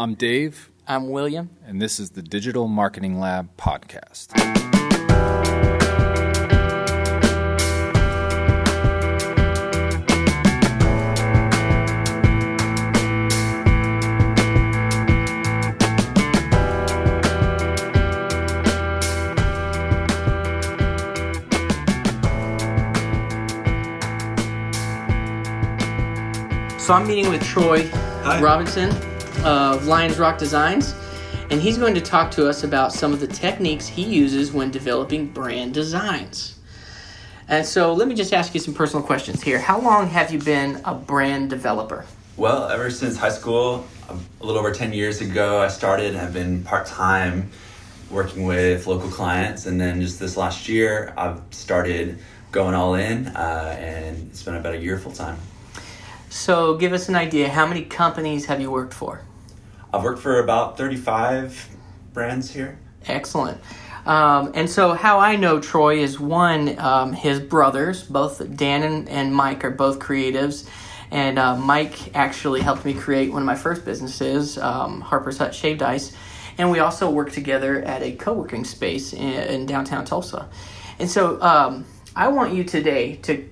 I'm Dave, I'm William. and this is the Digital Marketing Lab podcast. So I'm meeting with Troy Hi. Robinson of Lions Rock Designs, and he's going to talk to us about some of the techniques he uses when developing brand designs. And so let me just ask you some personal questions here. How long have you been a brand developer? Well, ever since high school, a little over 10 years ago, I started. I've been part time working with local clients, and then just this last year, I've started going all in, uh, and it's been about a year full time. So give us an idea. How many companies have you worked for? I've worked for about 35 brands here. Excellent. Um, and so, how I know Troy is one, um, his brothers, both Dan and, and Mike, are both creatives. And uh, Mike actually helped me create one of my first businesses, um, Harper's Hut Shaved Ice. And we also work together at a co working space in, in downtown Tulsa. And so, um, I want you today to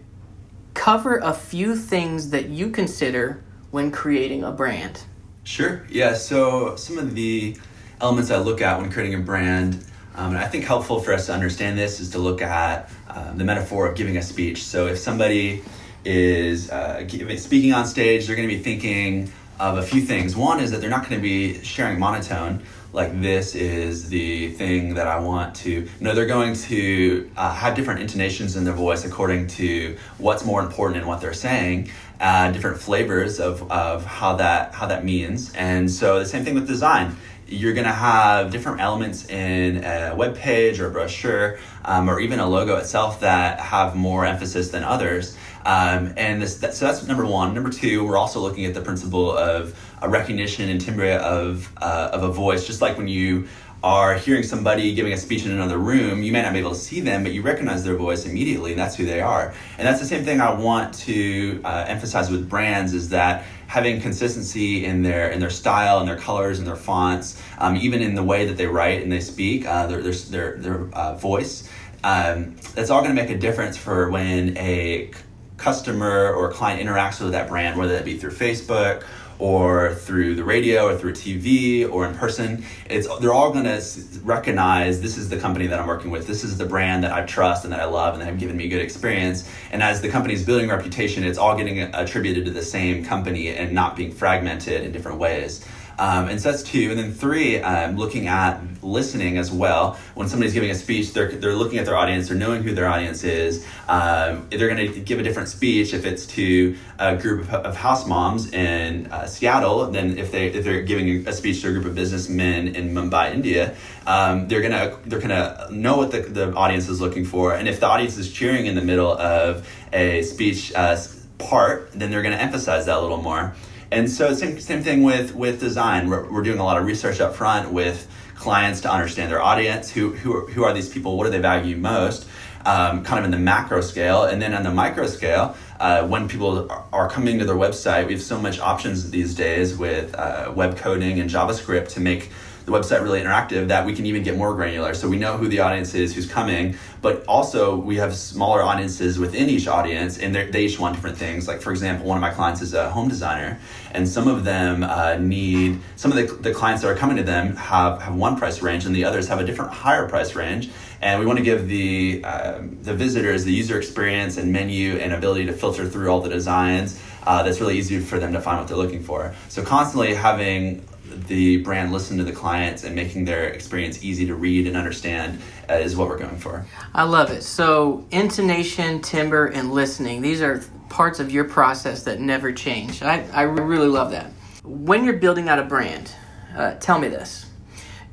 cover a few things that you consider when creating a brand. Sure. Yeah. So some of the elements I look at when creating a brand, um, and I think helpful for us to understand this is to look at um, the metaphor of giving a speech. So if somebody is uh, speaking on stage, they're going to be thinking of a few things. One is that they're not going to be sharing monotone. Like this is the thing that I want to. No, they're going to uh, have different intonations in their voice according to what's more important in what they're saying uh, different flavors of, of how that how that means. And so the same thing with design. You're to have different elements in a web page or a brochure um, or even a logo itself that have more emphasis than others. Um, and this, that, so that's number one. Number two we're also looking at the principle of a recognition and timbre of, uh, of a voice. Just like when you are hearing somebody giving a speech in another room, you may not be able to see them, but you recognize their voice immediately, and that's who they are. And that's the same thing I want to uh, emphasize with brands is that having consistency in their in their style and their colors and their fonts, um, even in the way that they write and they speak, uh, their their their, their uh, voice. Um, that's all going to make a difference for when a customer or client interacts with that brand, whether that be through Facebook or through the radio or through TV or in person. It's they're all going to recognize this is the company that I'm working with. This is the brand that I trust and that I love and that have given me good experience. And as the company's building reputation, it's all getting attributed to the same company and not being fragmented in different ways. Um, and so that's two. And then three, um, looking at listening as well. When somebody's giving a speech, they're, they're looking at their audience, they're knowing who their audience is. Um, they're going to give a different speech if it's to a group of, of house moms in uh, Seattle than if, they, if they're giving a speech to a group of businessmen in Mumbai, India. Um, they're going to they're gonna know what the, the audience is looking for. And if the audience is cheering in the middle of a speech uh, part, then they're going to emphasize that a little more. And so same, same thing with, with design. We're, we're doing a lot of research up front with clients to understand their audience. Who, who, are, who are these people? What do they value most? Um, kind of in the macro scale. And then on the micro scale, uh, when people are coming to their website, we have so much options these days with uh, web coding and JavaScript to make the website really interactive that we can even get more granular. So we know who the audience is, who's coming, but also we have smaller audiences within each audience, and they each want different things. Like for example, one of my clients is a home designer, and some of them uh, need some of the, the clients that are coming to them have have one price range, and the others have a different higher price range. And we want to give the um, the visitors the user experience and menu and ability to filter through all the designs. Uh, that's really easy for them to find what they're looking for. So constantly having the brand listen to the clients and making their experience easy to read and understand uh, is what we're going for. I love it. So, intonation, timbre, and listening, these are parts of your process that never change. I, I really love that. When you're building out a brand, uh, tell me this.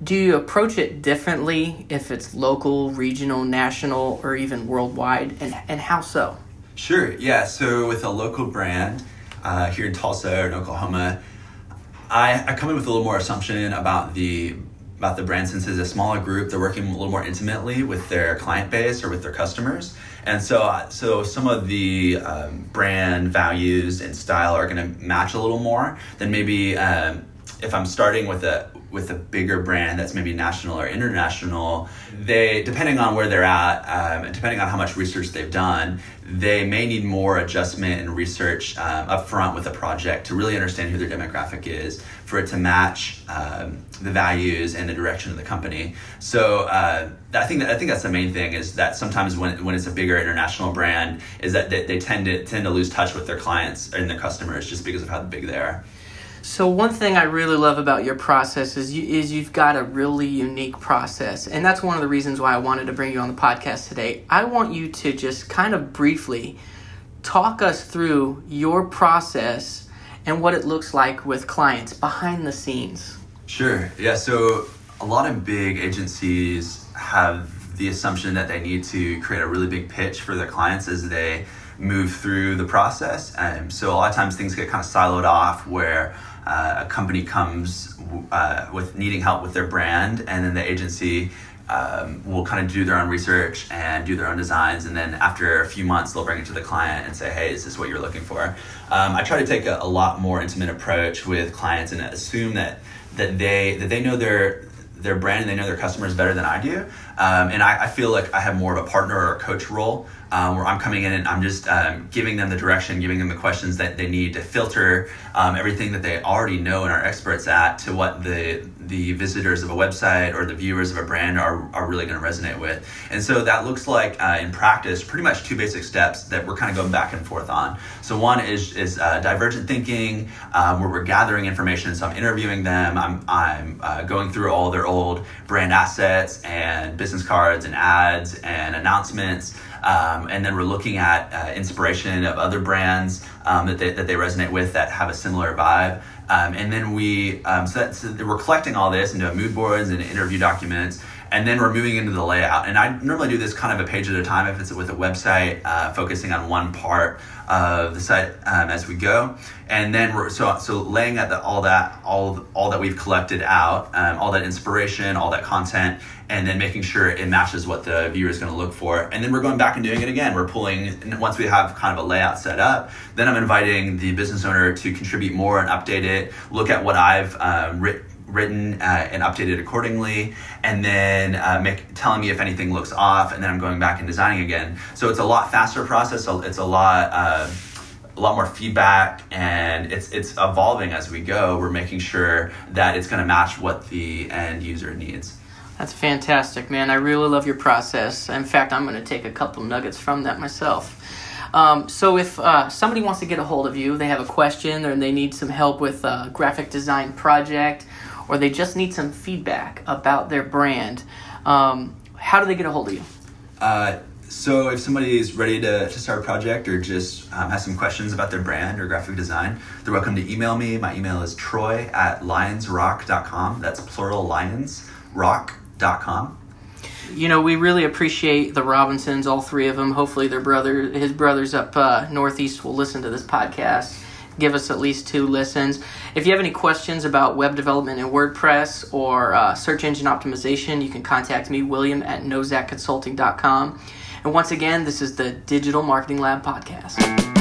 Do you approach it differently if it's local, regional, national, or even worldwide? And, and how so? Sure, yeah. So, with a local brand uh, here in Tulsa or in Oklahoma, I, I come in with a little more assumption about the about the brand since it's a smaller group they're working a little more intimately with their client base or with their customers. And so so some of the um, brand values and style are going to match a little more than maybe um, if I'm starting with a with a bigger brand that's maybe national or international, they depending on where they're at, um, and depending on how much research they've done, they may need more adjustment and research um, up front with a project to really understand who their demographic is, for it to match um, the values and the direction of the company. So uh, I think that, I think that's the main thing is that sometimes when, when it's a bigger international brand, is that they, they tend to tend to lose touch with their clients and their customers just because of how big they are. So one thing I really love about your process is you, is you've got a really unique process, and that's one of the reasons why I wanted to bring you on the podcast today. I want you to just kind of briefly talk us through your process and what it looks like with clients behind the scenes. Sure. Yeah. So a lot of big agencies have the assumption that they need to create a really big pitch for their clients as they move through the process. And so a lot of times things get kind of siloed off where uh, a company comes uh, with needing help with their brand, and then the agency um, will kind of do their own research and do their own designs, and then after a few months, they'll bring it to the client and say, "Hey, is this what you're looking for?" Um, I try to take a, a, lot more intimate approach with clients and assume that that they that they know their their brand and they know their customers better than I do. Um, and I, I, feel like I have more of a partner or a coach role um, where I'm coming in and I'm just um, giving them the direction, giving them the questions that they need to filter um, everything that they already know and are experts at to what the the visitors of a website or the viewers of a brand are, are really going to resonate with. And so that looks like uh, in practice pretty much two basic steps that we're kind of going back and forth on. So one is is uh, divergent thinking, um, where we're gathering information. So I'm interviewing them. I'm I'm uh, going through all their old brand assets and business cards and ads and announcements. Um, and then we're looking at uh, inspiration of other brands um, that, they, that they resonate with that have a similar vibe. Um, and then we, um, so, so we're collecting all this into mood boards and interview documents and then we're moving into the layout. And I normally do this kind of a page at a time if it's with a website, uh, focusing on one part of the site um, as we go. And then we're so so laying out the, all that all all that we've collected out, um, all that inspiration, all that content, and then making sure it matches what the viewer is going to look for. And then we're going back and doing it again. We're pulling once we have kind of a layout set up. Then I'm inviting the business owner to contribute more and update it. Look at what I've um, written written uh, and updated accordingly, and then uh, make, telling me if anything looks off, and then I'm going back and designing again. So it's a lot faster process. It's a lot. Uh, a lot more feedback and it's it's evolving as we go we're making sure that it's going to match what the end user needs that's fantastic man i really love your process in fact i'm going to take a couple nuggets from that myself um, so if uh, somebody wants to get a hold of you they have a question or they need some help with a graphic design project or they just need some feedback about their brand, um, how do they get a hold of you? Uh, so if somebody is ready to, to start a project or just um, has some questions about their brand or graphic design, they're welcome to email me. My email is troy at lionsrock.com. That's plural lions, rock.com. You know, we really appreciate the Robinsons, all three of them. Hopefully, their brother, his brothers up uh, northeast, will listen to this podcast give us at least two listens. If you have any questions about web development in WordPress or uh, search engine optimization, you can contact me, William at nozakconsulting.com. And once again, this is the Digital Marketing Lab podcast.